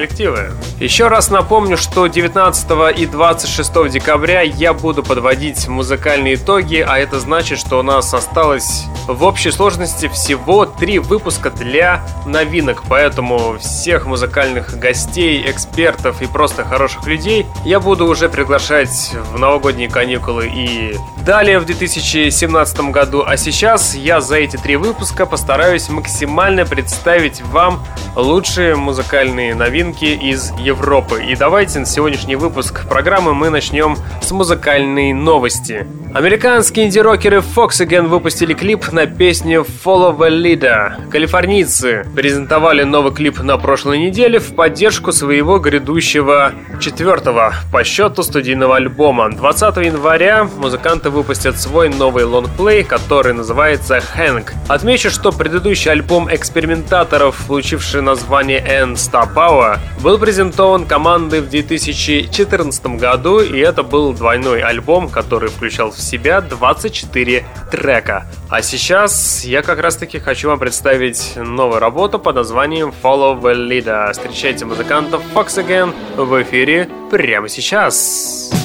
коллективы. Еще раз напомню, что 19 и 26 декабря я буду подводить музыкальные итоги, а это значит, что у нас осталось в общей сложности всего три выпуска для новинок, поэтому всех музыкальных гостей, экспертов и просто хороших людей я буду уже приглашать в новогодние каникулы и далее в 2017 году. А сейчас я за эти три выпуска постараюсь максимально представить вам лучшие музыкальные новинки из Европы. И давайте на сегодняшний выпуск программы мы начнем с музыкальной новости. Американские инди-рокеры Fox Again выпустили клип на песню Follow the Leader. Калифорнийцы презентовали новый клип на прошлой неделе в поддержку своего грядущего четвертого по счету студийного альбома. 20 января музыканты выпустят свой новый лонгплей, который называется Hank. Отмечу, что предыдущий альбом экспериментаторов, получивший название N Star Power, был презентован командой в 2014 году, и это был двойной альбом, который включал в себя 24 трека. А сейчас я как раз таки хочу вам представить новую работу под названием Follow the Leader. Встречайте музыкантов Fox Again в эфире прямо сейчас. Hey,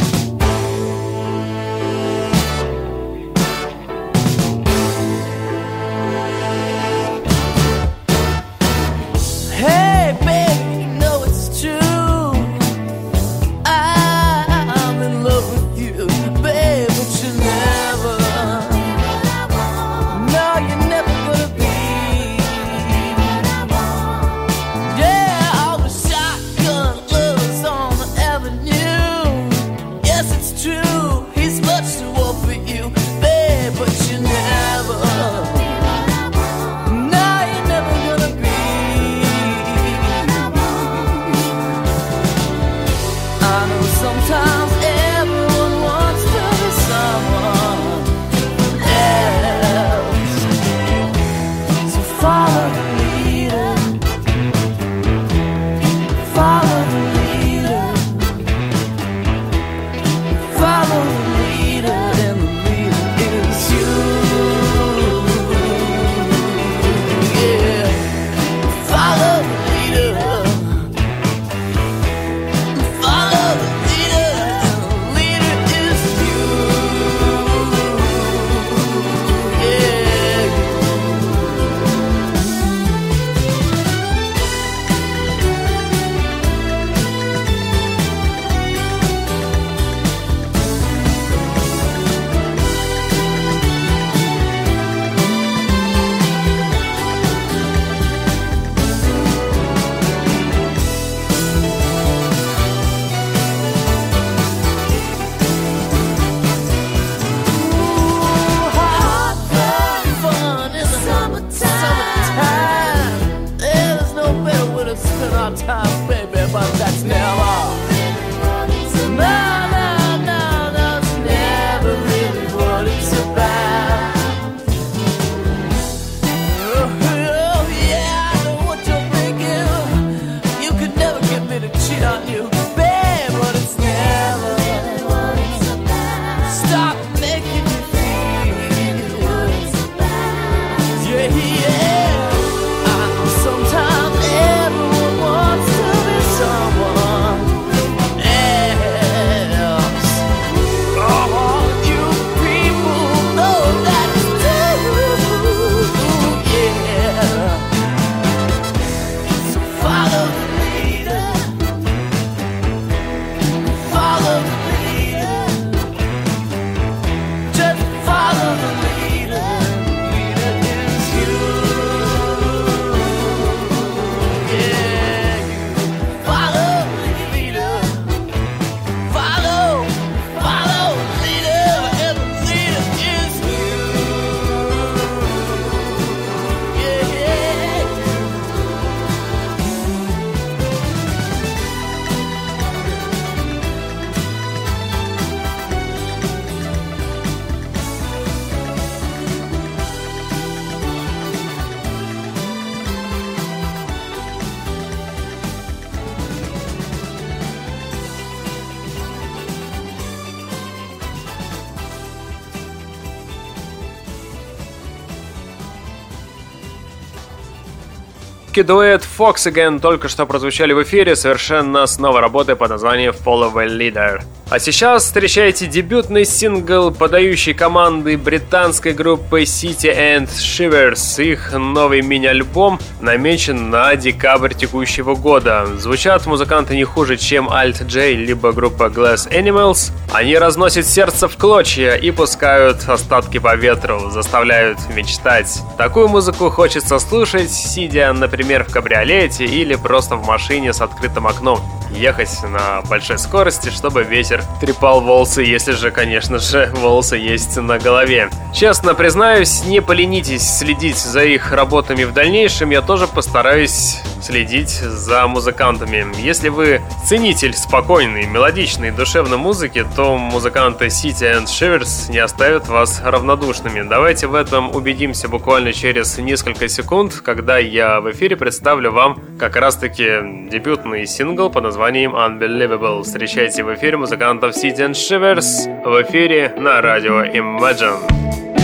Французский дуэт Fox Again только что прозвучали в эфире совершенно с новой работой под названием Follow a Leader. А сейчас встречайте дебютный сингл подающей команды британской группы City and Shivers. Их новый мини-альбом намечен на декабрь текущего года. Звучат музыканты не хуже, чем Alt J либо группа Glass Animals. Они разносят сердце в клочья и пускают остатки по ветру, заставляют мечтать. Такую музыку хочется слушать, сидя, например, в кабриолете или просто в машине с открытым окном. Ехать на большой скорости, чтобы ветер трепал волосы, если же, конечно же, волосы есть на голове. Честно признаюсь, не поленитесь следить за их работами в дальнейшем, я тоже постараюсь следить за музыкантами. Если вы ценитель спокойной, мелодичной, душевной музыки, то музыканты City and Shivers не оставят вас равнодушными. Давайте в этом убедимся буквально через несколько секунд, когда я в эфире представлю вам как раз-таки дебютный сингл под названием Unbelievable. Встречайте в эфире музыкантов City and Shivers в эфире на радио Imagine.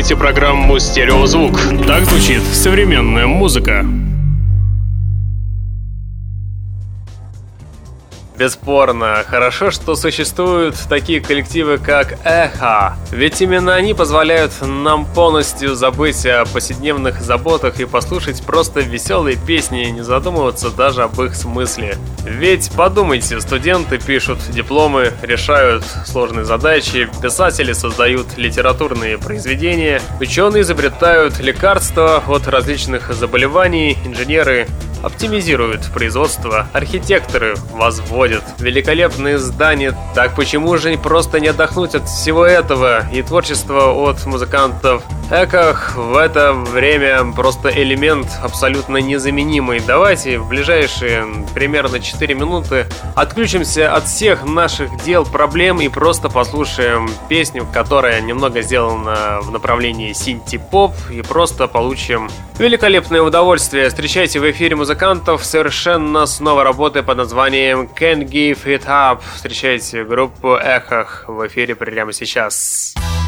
Слушаете программу «Стереозвук». Так звучит современная музыка. Бесспорно, хорошо, что существуют такие коллективы, как Эхо, ведь именно они позволяют нам полностью забыть о повседневных заботах и послушать просто веселые песни и не задумываться даже об их смысле. Ведь подумайте, студенты пишут дипломы, решают сложные задачи, писатели создают литературные произведения, ученые изобретают лекарства от различных заболеваний, инженеры оптимизируют производство, архитекторы возводят великолепные здания. Так почему же просто не отдохнуть от всего этого и творчества от музыкантов? Эках в это время просто элемент абсолютно незаменимый. Давайте в ближайшие примерно 4 минуты отключимся от всех наших дел, проблем и просто послушаем песню, которая немного сделана в направлении синти-поп и просто получим великолепное удовольствие. Встречайте в эфире музыкантов совершенно с новой работой под названием Can't Give It Up. Встречайте группу Эхах в эфире прямо сейчас. Великолепные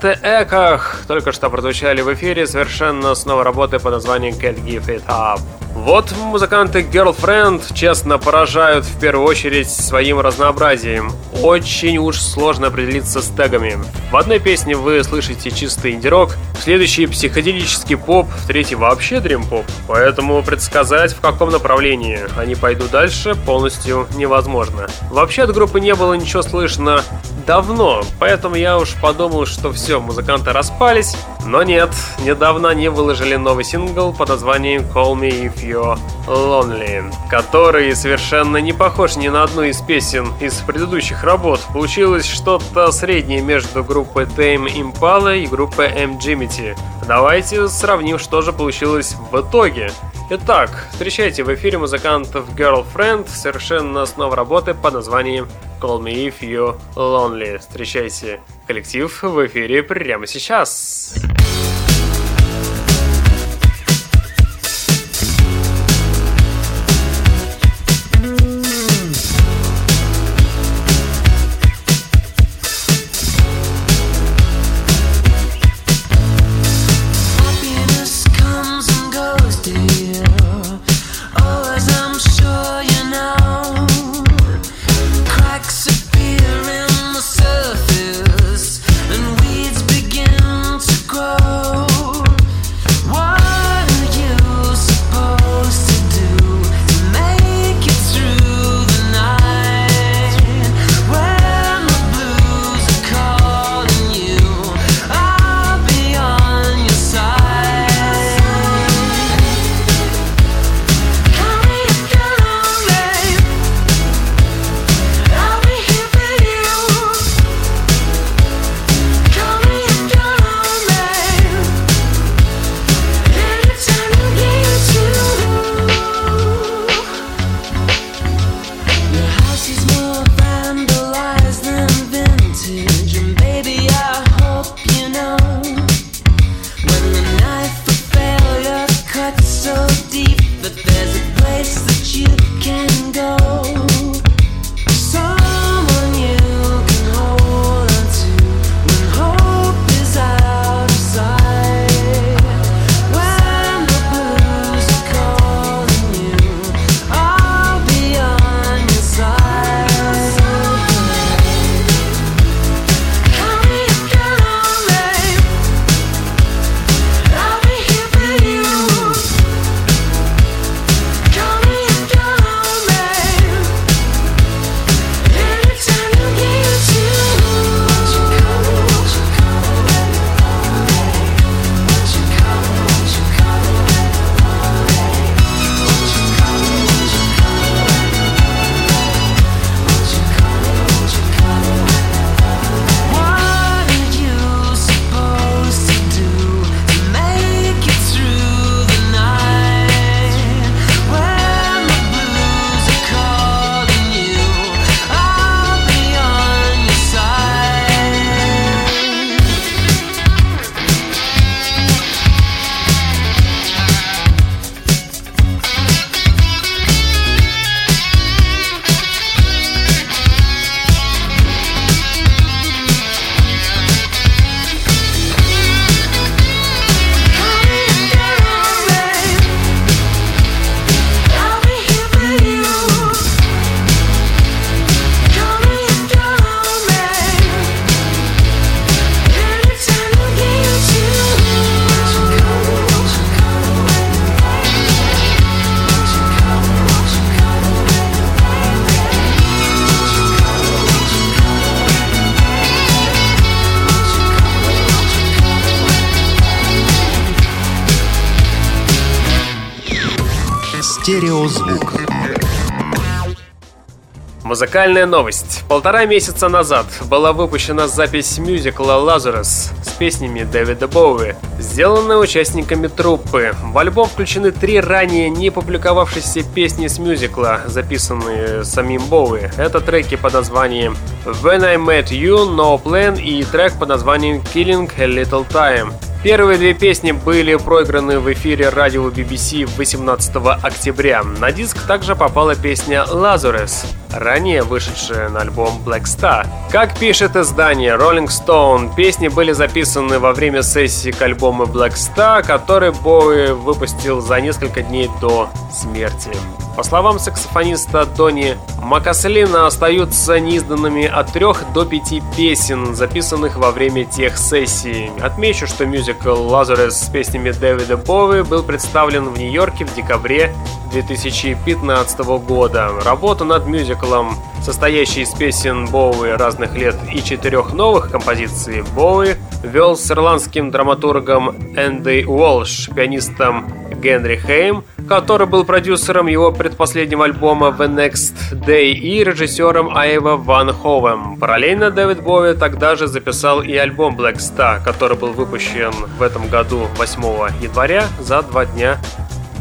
музыканты Эках только что прозвучали в эфире совершенно с новой работой под названием Can't Give It Up. Вот музыканты Girlfriend честно поражают в первую очередь своим разнообразием. Очень уж сложно определиться с тегами. В одной песне вы слышите чистый инди-рок, в следующей психоделический поп, в третьей вообще дрим-поп. Поэтому предсказать, в каком направлении они пойдут дальше, полностью невозможно. Вообще от группы не было ничего слышно давно, поэтому я уж подумал, что все, музыканты распались, Но нет, недавно они выложили новый сингл под названием Call Me If You're Lonely, который совершенно не похож ни на одну из песен из предыдущих работ. Получилось что-то среднее между группой Tame Impala и группой M. Jimity. Давайте сравним, что же получилось в итоге. Итак, встречайте в эфире музыкантов Girlfriend совершенно с новой работы под названием Call Me If You're Lonely. Встречайте коллектив в эфире прямо сейчас. Стереозвук. Музыкальная новость. Полтора месяца назад была выпущена запись мюзикла «Лазарус» песнями Дэвида Боуи, сделанная участниками труппы. В альбом включены три ранее не публиковавшиеся песни с мюзикла, записанные самим Боуи. Это треки под названием «When I Met You», «No Plan» и трек под названием «Killing a Little Time». Первые две песни были проиграны в эфире радио BBC 18 октября. На диск также попала песня «Lazarus», ранее вышедшая на альбом Black Star. Как пишет издание Rolling Stone, песни были записаны во время сессии к альбому Black Star, который Боуи выпустил за несколько дней до смерти. По словам саксофониста Дони Макаслина остаются неизданными от трех до пяти песен, записанных во время тех сессий. Отмечу, что мюзикл «Лазарес» с песнями Дэвида Боуи был представлен в Нью-Йорке в декабре 2015 года. Работа над мюзиклом, состоящей из песен Боуи разных лет и четырех новых композиций, Боуи вел с ирландским драматургом Энди Уолш, пианистом Генри Хейм, который был продюсером его предпоследнего альбома The Next Day и режиссером Айва Ван Ховем. Параллельно Дэвид Боуи тогда же записал и альбом Black Star, который был выпущен в этом году 8 января за два дня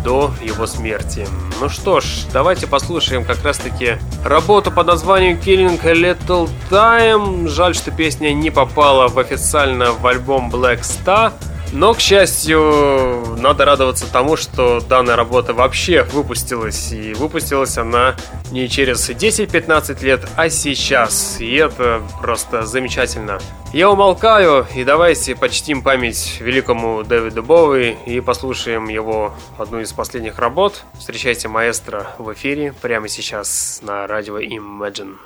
до его смерти. Ну что ж, давайте послушаем как раз-таки работу под названием Killing a Little Time. Жаль, что песня не попала в официально в альбом Black Star, но, к счастью, надо радоваться тому, что данная работа вообще выпустилась. И выпустилась она не через 10-15 лет, а сейчас. И это просто замечательно. Я умолкаю, и давайте почтим память великому Дэвиду Боуи и послушаем его одну из последних работ. Встречайте маэстро в эфире прямо сейчас на радио Imagine.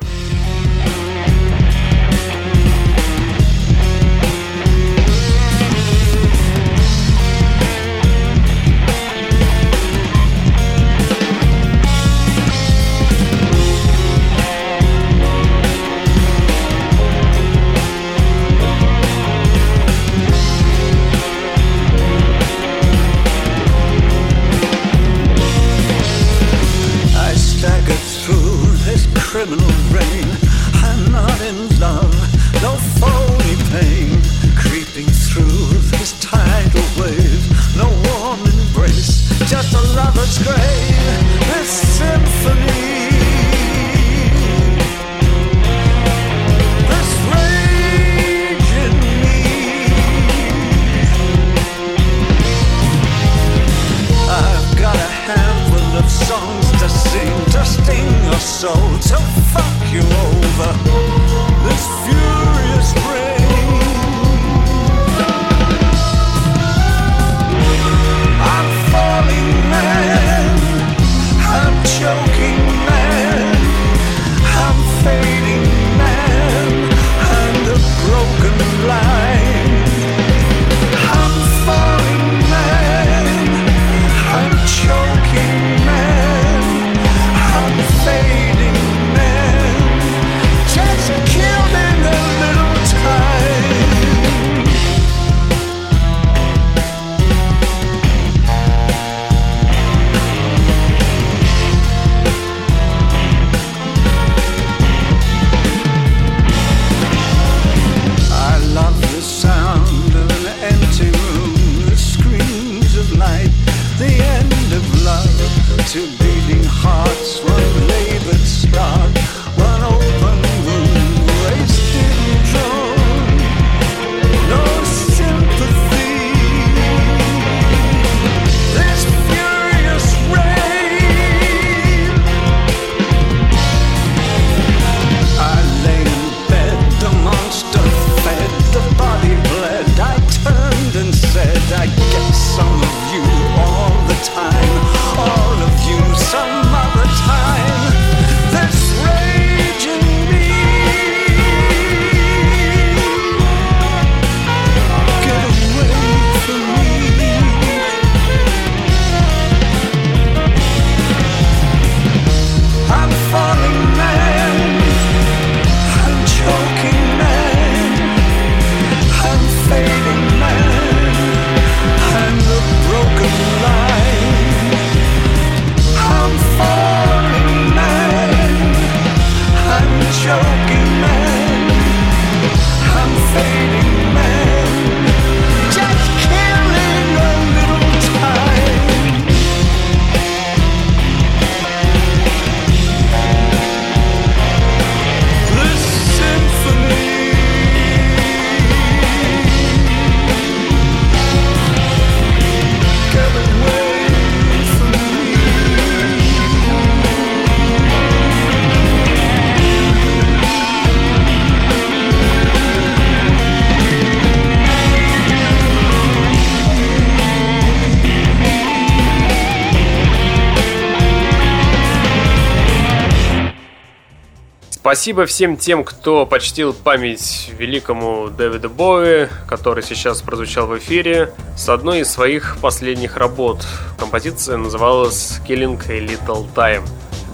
Спасибо всем тем, кто почтил память великому Дэвиду Боуи, который сейчас прозвучал в эфире с одной из своих последних работ. Композиция называлась «Killing a Little Time».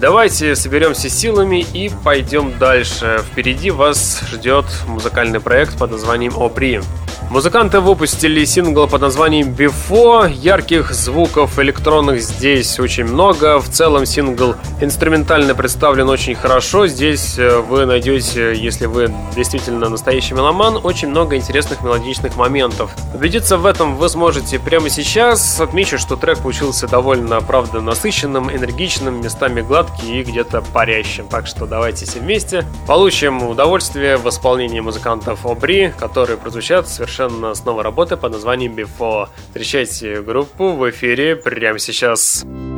Давайте соберемся силами и пойдем дальше. Впереди вас ждет музыкальный проект под названием «Обри». Музыканты выпустили сингл под названием Before. Ярких звуков электронных здесь очень много. В целом сингл инструментально представлен очень хорошо. Здесь э, вы найдете, если вы действительно настоящий меломан, очень много интересных мелодичных моментов. Убедиться в этом вы сможете прямо сейчас. Отмечу, что трек получился довольно, правда, насыщенным, энергичным, местами гладким и где-то парящим. Так что давайте все вместе получим удовольствие в исполнении музыкантов Обри, которые прозвучат совершенно снова работы под названием Before. Встречайте группу в эфире прямо сейчас. Сейчас.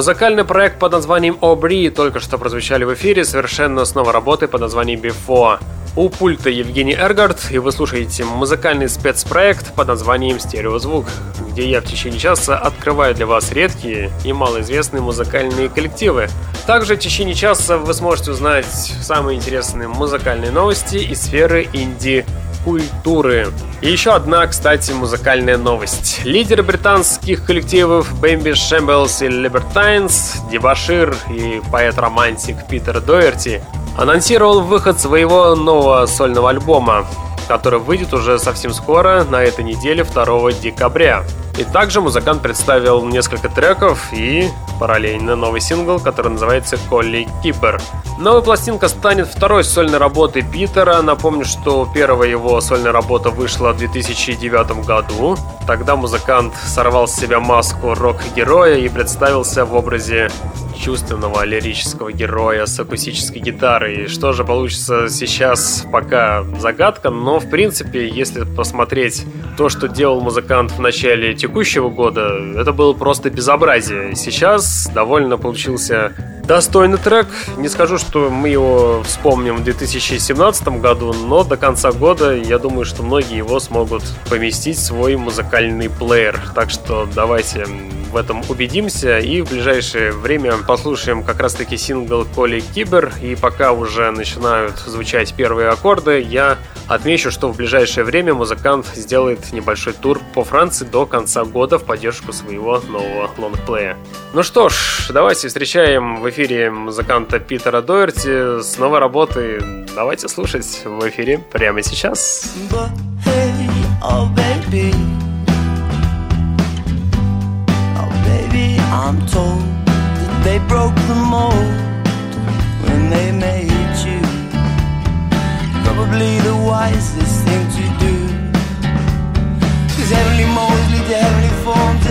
Музыкальный проект под названием Обри только что прозвучали в эфире совершенно с новой работой под названием Before. У пульта Евгений Эргард, и вы слушаете музыкальный спецпроект под названием «Стереозвук», где я в течение часа открываю для вас редкие и малоизвестные музыкальные коллективы. Также в течение часа вы сможете узнать самые интересные музыкальные новости из сферы инди культуры. И еще одна, кстати, музыкальная новость. Лидер британских коллективов Бэмби Шэмблс и Либертайнс, дебашир и поэт-романтик Питер Доерти анонсировал выход своего нового сольного альбома, который выйдет уже совсем скоро, на этой неделе 2 декабря. И также музыкант представил несколько треков и параллельно новый сингл, который называется «Колли Кипер». Новая пластинка станет второй сольной работой Питера. Напомню, что первая его сольная работа вышла в 2009 году. Тогда музыкант сорвал с себя маску рок-героя и представился в образе чувственного лирического героя с акустической гитарой. Что же получится сейчас, пока загадка, но в принципе, если посмотреть то, что делал музыкант в начале текущего года, это было просто безобразие. Сейчас довольно получился достойный трек. Не скажу, что мы его вспомним в 2017 году, но до конца года я думаю, что многие его смогут поместить в свой музыкальный плеер. Так что давайте в этом убедимся и в ближайшее время послушаем как раз таки сингл Коли Кибер. И пока уже начинают звучать первые аккорды, я отмечу, что в ближайшее время музыкант сделает небольшой тур по Франции до конца года в поддержку своего нового лонгплея. Ну что ж, давайте встречаем в эфире музыканта Питера Дойерти с новой работы. Давайте слушать в эфире прямо сейчас. But, hey, oh, baby. I'm told that they broke the mold when they made you. Probably the wisest thing to do. Cause heavenly molds lead to heavenly forms,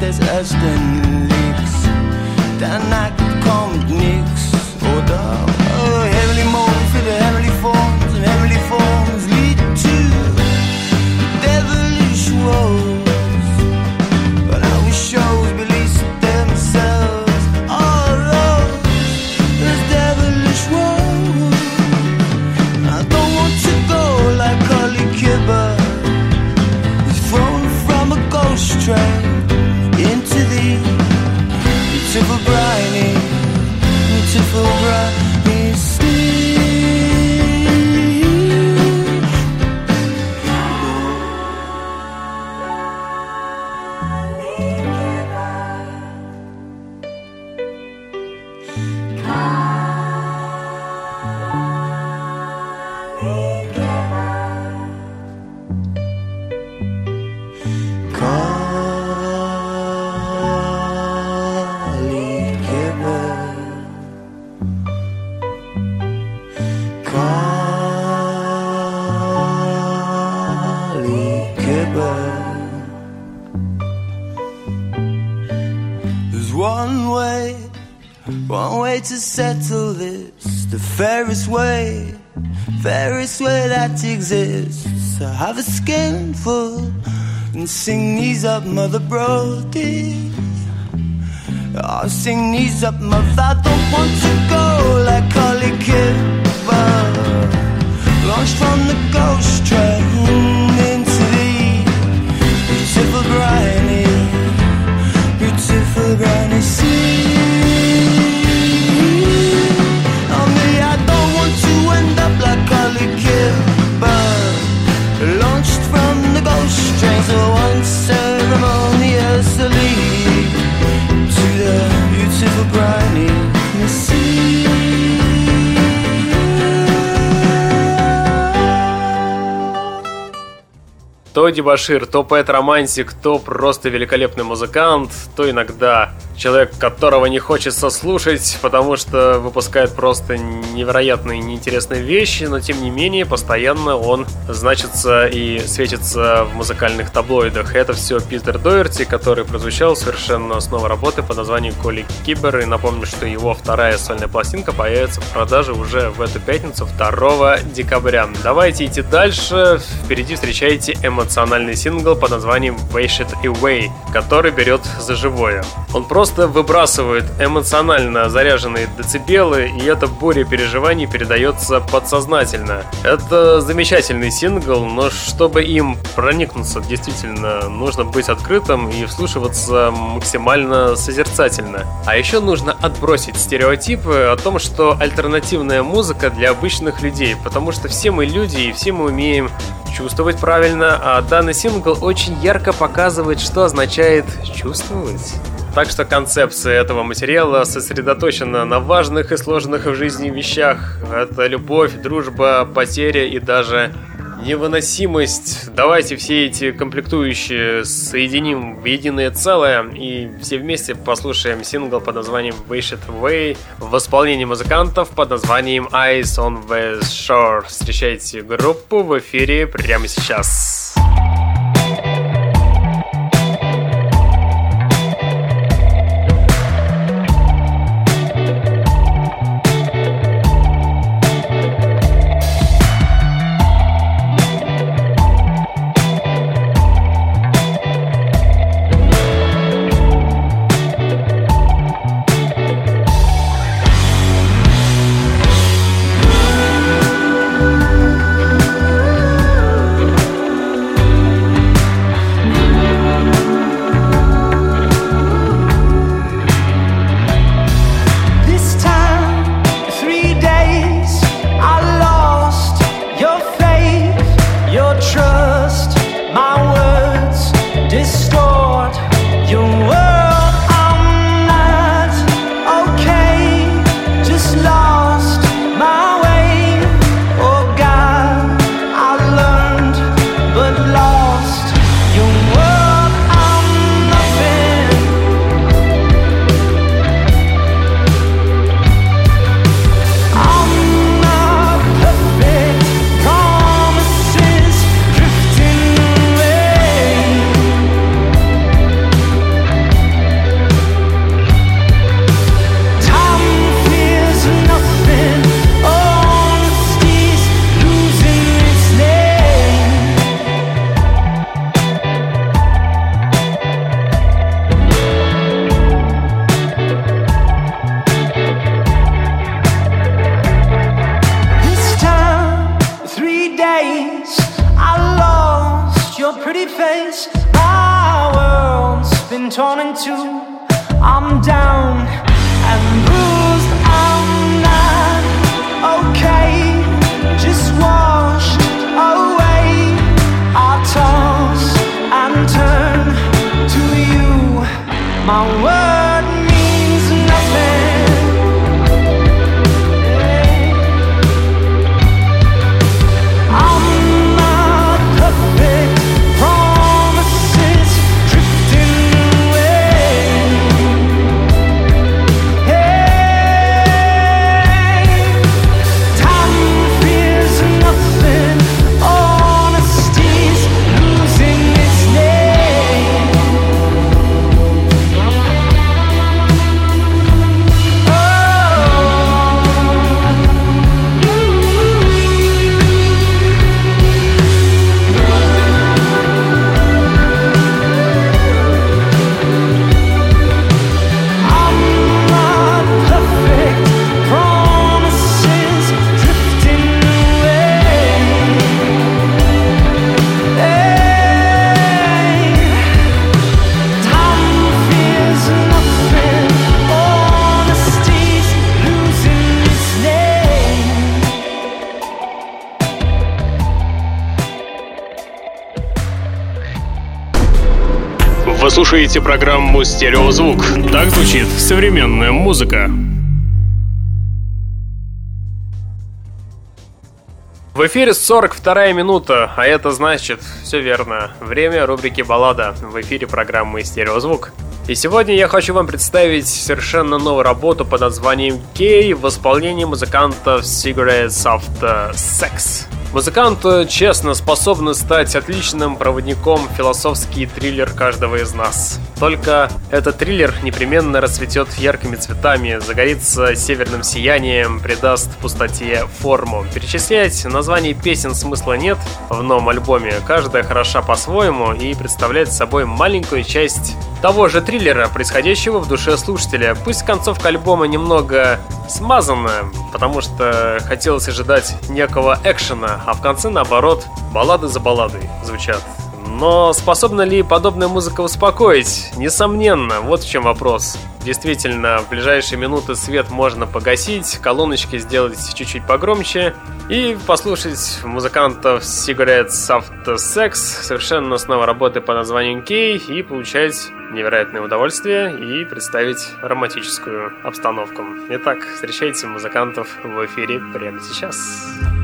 des Östen liegst, dann that exists. I have a skin full and sing these up, Mother Brody. I'll sing these up, Mother. I don't want to go like Collie Kipper, launched from the ghost train into the beautiful briny, то дебашир, то поэт-романтик, то просто великолепный музыкант, то иногда человек, которого не хочется слушать, потому что выпускает просто невероятные неинтересные вещи, но тем не менее постоянно он значится и светится в музыкальных таблоидах. Это все Питер Доерти, который прозвучал совершенно с новой работы под названием Коли Кибер. И напомню, что его вторая сольная пластинка появится в продаже уже в эту пятницу, 2 декабря. Давайте идти дальше. Впереди встречайте эмоциональный сингл под названием Wash It Away, который берет за живое. Он просто выбрасывают эмоционально заряженные децибелы, и эта буря переживаний передается подсознательно. Это замечательный сингл, но чтобы им проникнуться действительно, нужно быть открытым и вслушиваться максимально созерцательно. А еще нужно отбросить стереотипы о том, что альтернативная музыка для обычных людей, потому что все мы люди и все мы умеем чувствовать правильно, а данный сингл очень ярко показывает, что означает чувствовать. Так что концепция этого материала сосредоточена на важных и сложных в жизни вещах. Это любовь, дружба, потеря и даже невыносимость. Давайте все эти комплектующие соединим в единое целое и все вместе послушаем сингл под названием Wish It Away в исполнении музыкантов под названием Eyes on the Shore. Встречайте группу в эфире прямо сейчас. Слушаете программу «Стереозвук». Так звучит современная музыка. В эфире 42 минута, а это значит, все верно, время рубрики «Баллада» в эфире программы «Стереозвук». И сегодня я хочу вам представить совершенно новую работу под названием «Кей» в исполнении музыкантов Cigarettes After Sex. Музыкант честно способен стать отличным проводником философский триллер каждого из нас. Только этот триллер непременно расцветет яркими цветами, загорится северным сиянием, придаст пустоте форму. Перечислять названий песен смысла нет в новом альбоме. Каждая хороша по-своему и представляет собой маленькую часть того же триллера, происходящего в душе слушателя. Пусть концовка альбома немного смазанная, потому что хотелось ожидать некого экшена, а в конце, наоборот, баллады за балладой звучат. Но способна ли подобная музыка успокоить? Несомненно, вот в чем вопрос. Действительно, в ближайшие минуты свет можно погасить, колоночки сделать чуть-чуть погромче и послушать музыкантов Cigarettes After Sex совершенно снова работы по названию Кей и получать невероятное удовольствие и представить романтическую обстановку. Итак, встречайте музыкантов в эфире прямо сейчас. back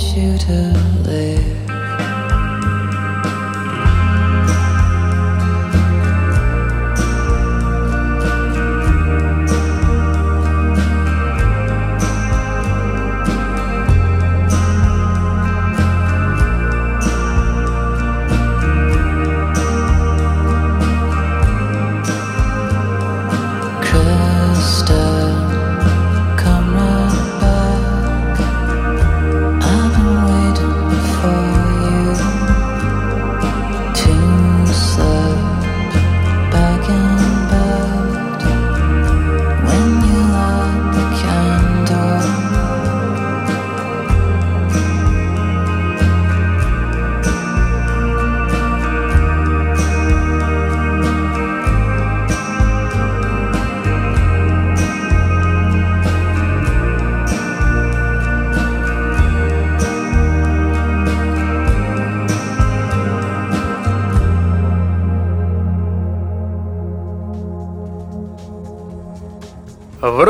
want you to live.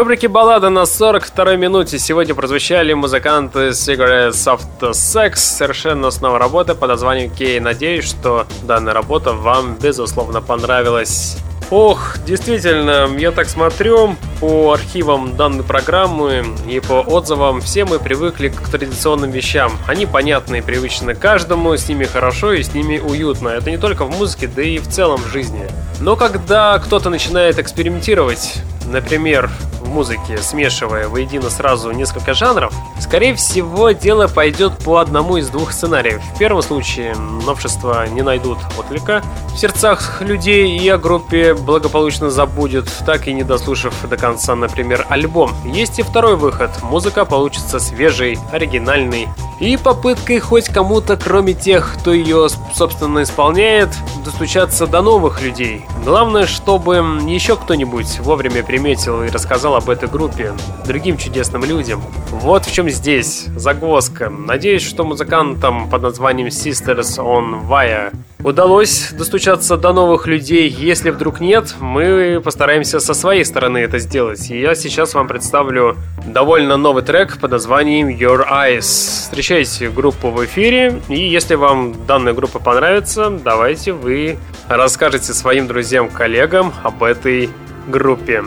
Рубрике «Баллада» на 42-й минуте сегодня прозвучали музыканты Cigarettes After Sex. Совершенно снова работа под названием «Кей». Надеюсь, что данная работа вам, безусловно, понравилась. Ох, действительно, я так смотрю по архивам данной программы и по отзывам, все мы привыкли к традиционным вещам. Они понятны и привычны каждому, с ними хорошо и с ними уютно. Это не только в музыке, да и в целом в жизни. Но когда кто-то начинает экспериментировать, например, в музыке, смешивая воедино сразу несколько жанров, скорее всего, дело пойдет по одному из двух сценариев. В первом случае новшества не найдут отклика в сердцах людей и о группе благополучно забудет, так и не дослушав до конца, например, альбом. Есть и второй выход. Музыка получится свежей, оригинальной и попыткой хоть кому-то, кроме тех, кто ее, собственно, исполняет, достучаться до новых людей. Главное, чтобы еще кто-нибудь вовремя приметил и рассказал об этой группе другим чудесным людям. Вот в чем здесь загвоздка. Надеюсь, что музыкантам под названием Sisters on Via удалось достучаться до новых людей. Если вдруг нет, мы постараемся со своей стороны это сделать. И я сейчас вам представлю довольно новый трек под названием Your Eyes. Встречайте группу в эфире, и если вам данная группа понравится, давайте вы расскажете своим друзьям, коллегам об этой группе.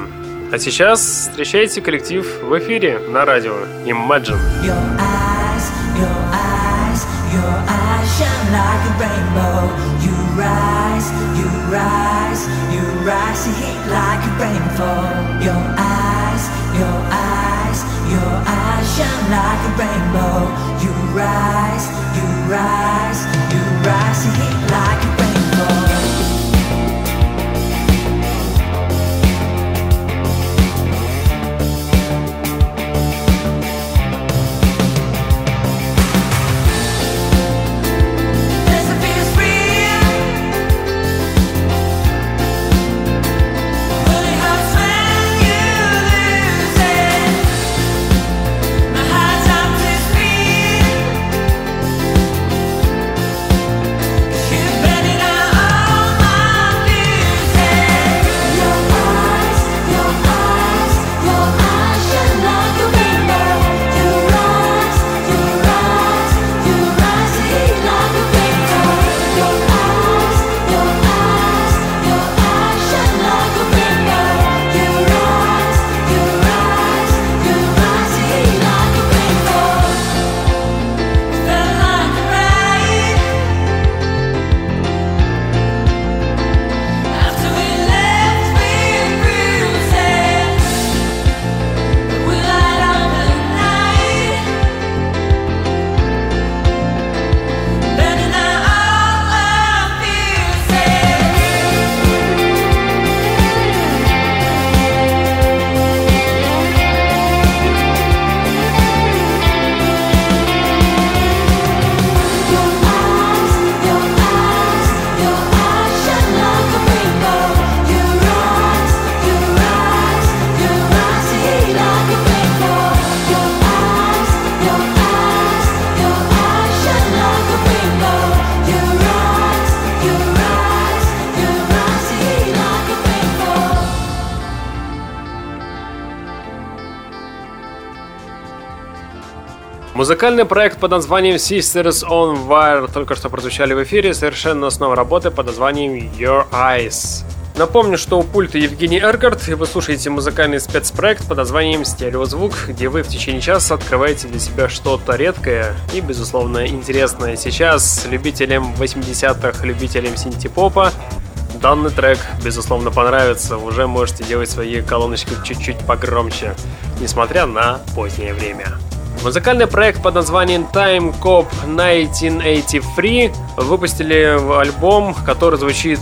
А сейчас встречайте коллектив в эфире на радио Imagine. Your eyes, your eyes, your eyes shine like a rainbow. You rise, you rise, you rise to heat like a rainfall. Your eyes, your eyes, your eyes shine like a rainbow. You rise, you rise, you rise to heat like a Музыкальный проект под названием Sisters on Wire только что прозвучали в эфире, совершенно снова работы под названием Your Eyes. Напомню, что у пульта Евгений Эргард, и вы слушаете музыкальный спецпроект под названием «Стереозвук», где вы в течение часа открываете для себя что-то редкое и, безусловно, интересное. Сейчас любителям 80-х, любителям синтепопа данный трек, безусловно, понравится. Уже можете делать свои колоночки чуть-чуть погромче, несмотря на позднее время. Музыкальный проект под названием Time Cop 1983 выпустили альбом, который звучит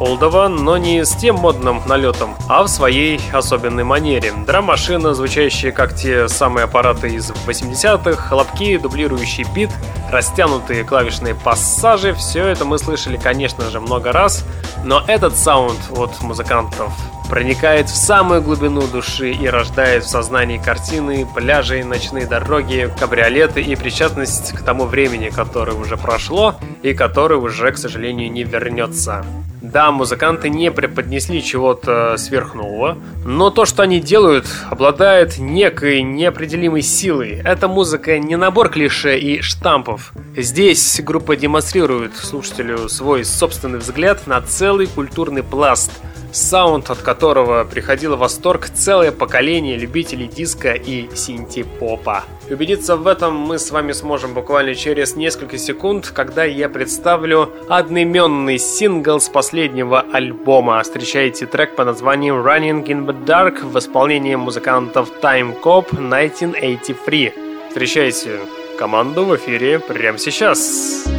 олдово, но не с тем модным налетом, а в своей особенной манере. Драм-машина, звучащая как те самые аппараты из 80-х, хлопки, дублирующий бит, растянутые клавишные пассажи, все это мы слышали, конечно же, много раз, но этот саунд от музыкантов проникает в самую глубину души и рождает в сознании картины, пляжи, ночные дороги, кабриолеты и причастность к тому времени, которое уже прошло и которое уже, к сожалению, не вернется. Да, музыканты не преподнесли чего-то сверхнового, но то, что они делают, обладает некой неопределимой силой. Эта музыка не набор клише и штампов. Здесь группа демонстрирует слушателю свой собственный взгляд на целый культурный пласт – саунд от которого приходило восторг целое поколение любителей диска и синти-попа. Убедиться в этом мы с вами сможем буквально через несколько секунд, когда я представлю одноименный сингл с последнего альбома. Встречайте трек по названию Running in the Dark в исполнении музыкантов Time Cop 1983. Встречайте команду в эфире прямо сейчас.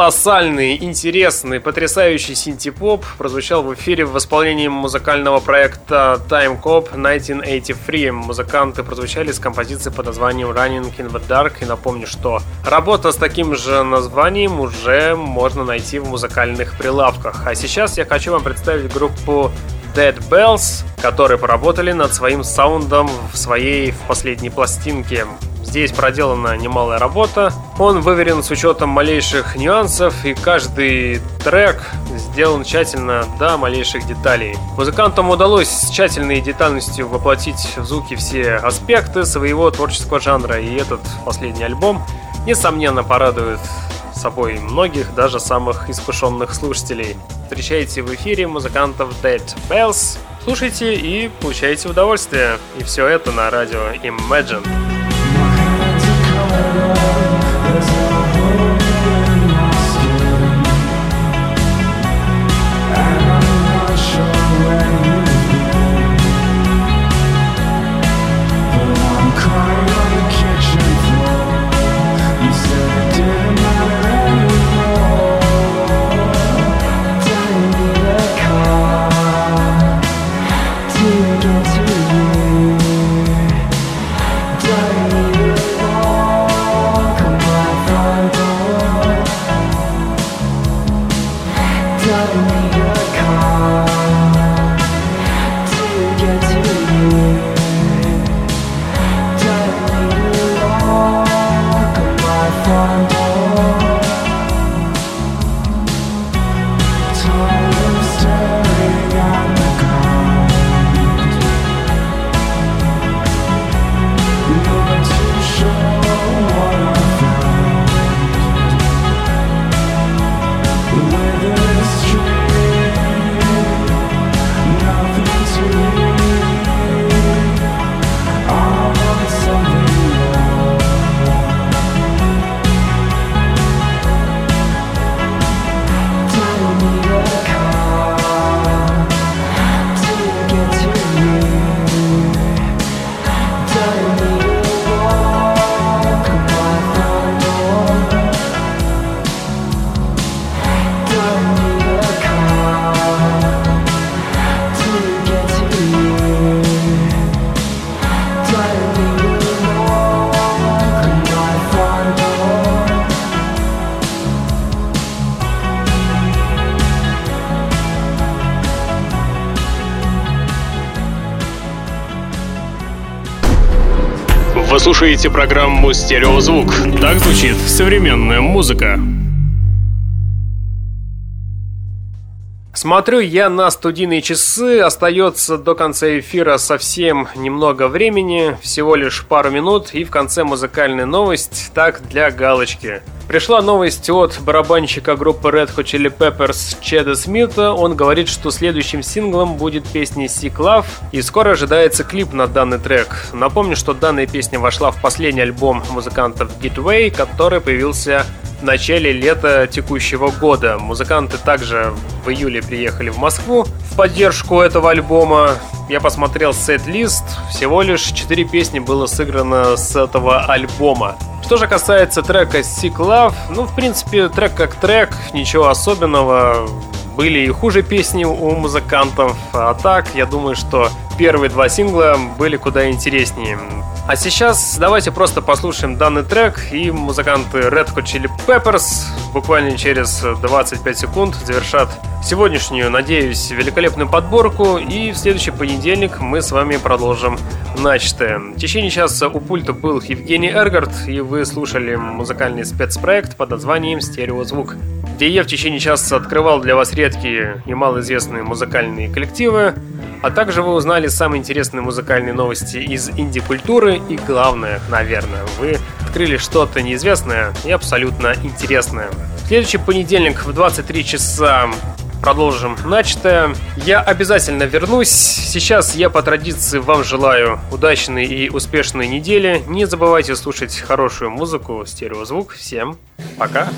Колоссальный, интересный, потрясающий синтепоп прозвучал в эфире в исполнении музыкального проекта Time Cop 1983. Музыканты прозвучали с композицией под названием Running in the Dark. И напомню, что работа с таким же названием уже можно найти в музыкальных прилавках. А сейчас я хочу вам представить группу Dead Bells, которые поработали над своим саундом в своей в последней пластинке. Здесь проделана немалая работа. Он выверен с учетом малейших нюансов, и каждый трек сделан тщательно до малейших деталей. Музыкантам удалось с тщательной детальностью воплотить в звуки все аспекты своего творческого жанра, и этот последний альбом, несомненно, порадует собой многих, даже самых искушенных слушателей. Встречайте в эфире музыкантов Dead Bells, слушайте и получайте удовольствие. И все это на радио Imagine. Слушаете программу «Стереозвук». Так звучит современная музыка. Смотрю я на студийные часы, остается до конца эфира совсем немного времени, всего лишь пару минут, и в конце музыкальная новость, так для галочки. Пришла новость от барабанщика группы Red Hot Chili Peppers Чеда Смита. Он говорит, что следующим синглом будет песня Sick Love, и скоро ожидается клип на данный трек. Напомню, что данная песня вошла в последний альбом музыкантов Getaway, который появился в начале лета текущего года. Музыканты также в июле приехали в Москву в поддержку этого альбома. Я посмотрел сет-лист, всего лишь 4 песни было сыграно с этого альбома. Что же касается трека Sick Love, ну, в принципе, трек как трек, ничего особенного. Были и хуже песни у музыкантов, а так, я думаю, что первые два сингла были куда интереснее. А сейчас давайте просто послушаем данный трек, и музыканты Red Hot Chili Peppers буквально через 25 секунд завершат сегодняшнюю, надеюсь, великолепную подборку, и в следующий понедельник мы с вами продолжим начатое. В течение часа у пульта был Евгений Эргард, и вы слушали музыкальный спецпроект под названием «Стереозвук», где я в течение часа открывал для вас редкие и малоизвестные музыкальные коллективы, а также вы узнали самые интересные музыкальные новости из инди-культуры и главное, наверное, вы открыли что-то неизвестное и абсолютно интересное. В следующий понедельник в 23 часа продолжим начатое. Я обязательно вернусь. Сейчас я по традиции вам желаю удачной и успешной недели. Не забывайте слушать хорошую музыку, стереозвук. Всем пока!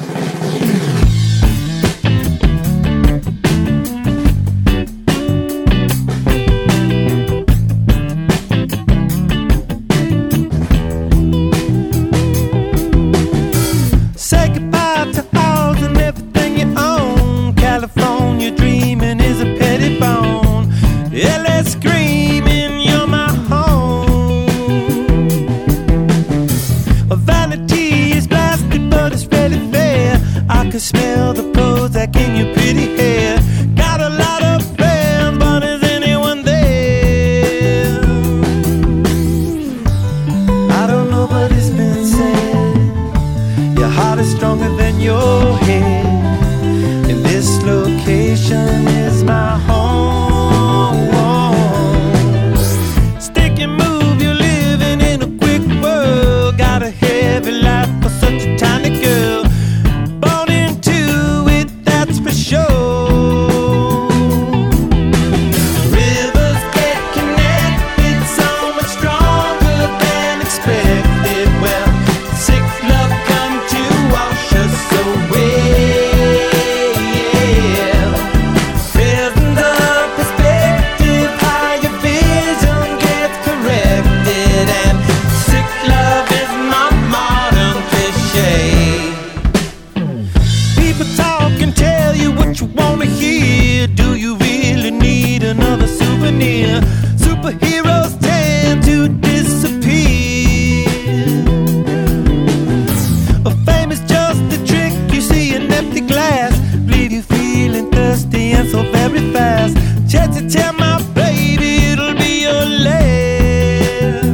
last chance to tell my baby it'll be your last.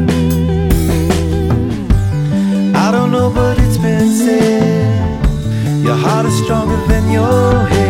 I don't know, but it's been said your heart is stronger than your head.